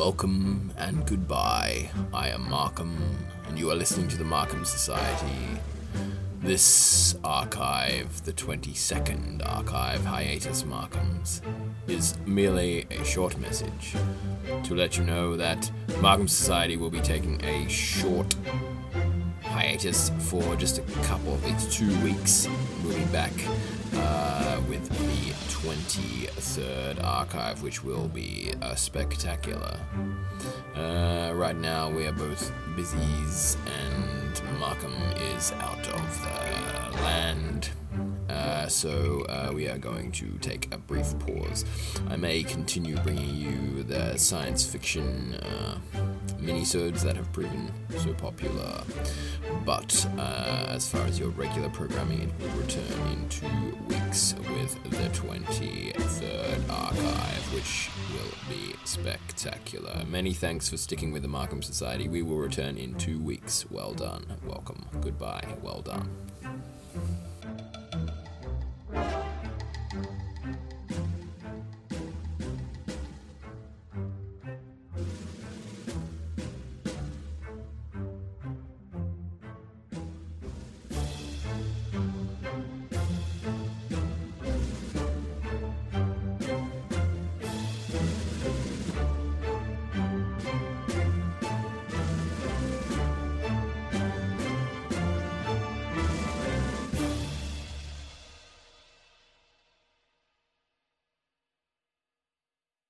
Welcome and goodbye. I am Markham, and you are listening to the Markham Society. This archive, the 22nd archive, Hiatus Markhams, is merely a short message to let you know that Markham Society will be taking a short hiatus for just a couple of weeks, two weeks. We'll be back 23rd archive, which will be uh, spectacular. Uh, right now, we are both busies, and Markham is out of the land. Uh, so uh, we are going to take a brief pause. I may continue bringing you the science fiction uh, minisodes that have proven so popular, but uh, as far as your regular programming, it will return in two weeks with the 23rd archive, which will be spectacular. Many thanks for sticking with the Markham Society. We will return in two weeks. Well done. Welcome. Goodbye. Well done.